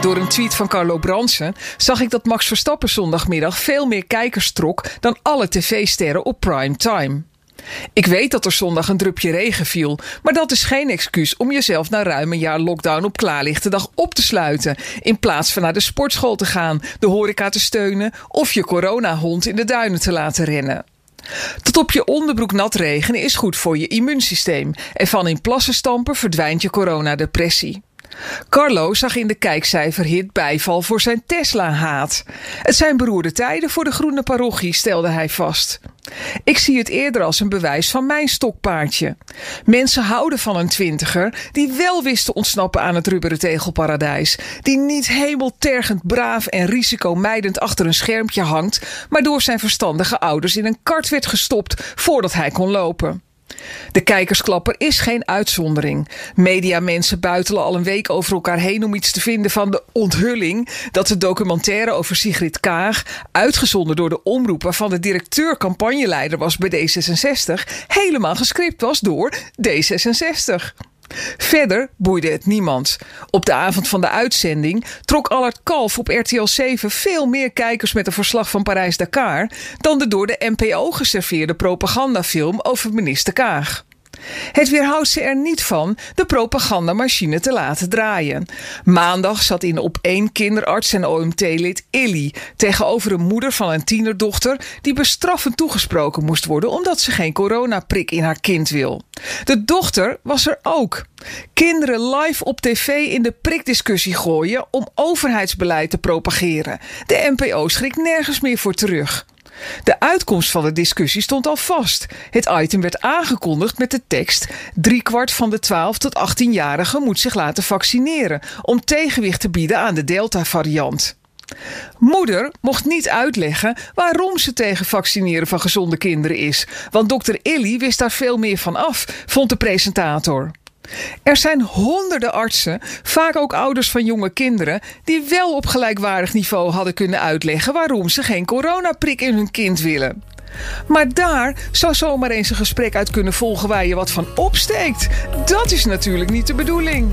Door een tweet van Carlo Bransen zag ik dat Max Verstappen zondagmiddag veel meer kijkers trok dan alle tv-sterren op prime time. Ik weet dat er zondag een drupje regen viel, maar dat is geen excuus om jezelf na ruim een jaar lockdown op klaarlichte dag op te sluiten, in plaats van naar de sportschool te gaan, de horeca te steunen of je coronahond in de duinen te laten rennen. Tot op je onderbroek nat regenen is goed voor je immuunsysteem en van in plassen stampen verdwijnt je coronadepressie. Carlo zag in de kijkcijferhit bijval voor zijn Tesla-haat. Het zijn beroerde tijden voor de groene parochie, stelde hij vast. Ik zie het eerder als een bewijs van mijn stokpaardje. Mensen houden van een twintiger die wel wist te ontsnappen aan het rubberen tegelparadijs. Die niet hemeltergend braaf en risicomijdend achter een schermpje hangt, maar door zijn verstandige ouders in een kart werd gestopt voordat hij kon lopen. De kijkersklapper is geen uitzondering. Mediamensen buitelen al een week over elkaar heen om iets te vinden van de onthulling dat de documentaire over Sigrid Kaag, uitgezonden door de omroep waarvan de directeur campagneleider was bij D66, helemaal gescript was door D66. Verder boeide het niemand. Op de avond van de uitzending trok Allard Kalf op RTL 7 veel meer kijkers met een verslag van Parijs-Dakar dan de door de NPO geserveerde propagandafilm over minister Kaag. Het weerhoudt ze er niet van de propagandamachine te laten draaien. Maandag zat in op één kinderarts en OMT-lid Illy tegenover een moeder van een tienerdochter die bestraffend toegesproken moest worden omdat ze geen coronaprik in haar kind wil. De dochter was er ook. Kinderen live op tv in de prikdiscussie gooien om overheidsbeleid te propageren. De NPO schrikt nergens meer voor terug. De uitkomst van de discussie stond al vast. Het item werd aangekondigd met de tekst: driekwart van de 12 tot 18-jarigen moet zich laten vaccineren om tegenwicht te bieden aan de Delta-variant. Moeder mocht niet uitleggen waarom ze tegen vaccineren van gezonde kinderen is, want dokter Illy wist daar veel meer van af, vond de presentator. Er zijn honderden artsen, vaak ook ouders van jonge kinderen, die wel op gelijkwaardig niveau hadden kunnen uitleggen waarom ze geen coronaprik in hun kind willen. Maar daar zou zomaar eens een gesprek uit kunnen volgen waar je wat van opsteekt. Dat is natuurlijk niet de bedoeling.